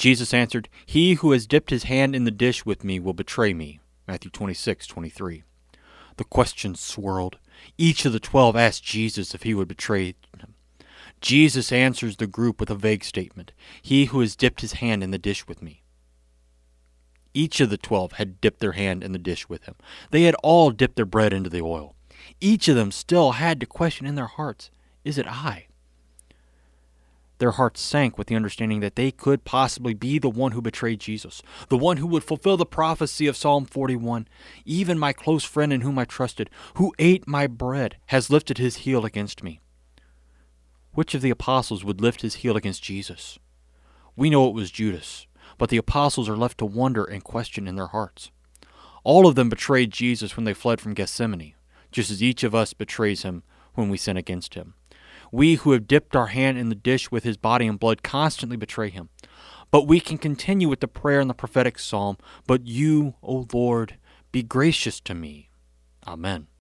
Jesus answered, He who has dipped his hand in the dish with me will betray me. Matthew 26, 23. The questions swirled. Each of the twelve asked Jesus if he would betray him. Jesus answers the group with a vague statement He who has dipped his hand in the dish with me. Each of the twelve had dipped their hand in the dish with him. They had all dipped their bread into the oil. Each of them still had to question in their hearts Is it I? Their hearts sank with the understanding that they could possibly be the one who betrayed Jesus, the one who would fulfill the prophecy of Psalm 41. Even my close friend in whom I trusted, who ate my bread, has lifted his heel against me. Which of the apostles would lift his heel against Jesus? We know it was Judas, but the apostles are left to wonder and question in their hearts. All of them betrayed Jesus when they fled from Gethsemane, just as each of us betrays him when we sin against him. We who have dipped our hand in the dish with his body and blood constantly betray him. But we can continue with the prayer in the prophetic psalm, But you, O Lord, be gracious to me. Amen.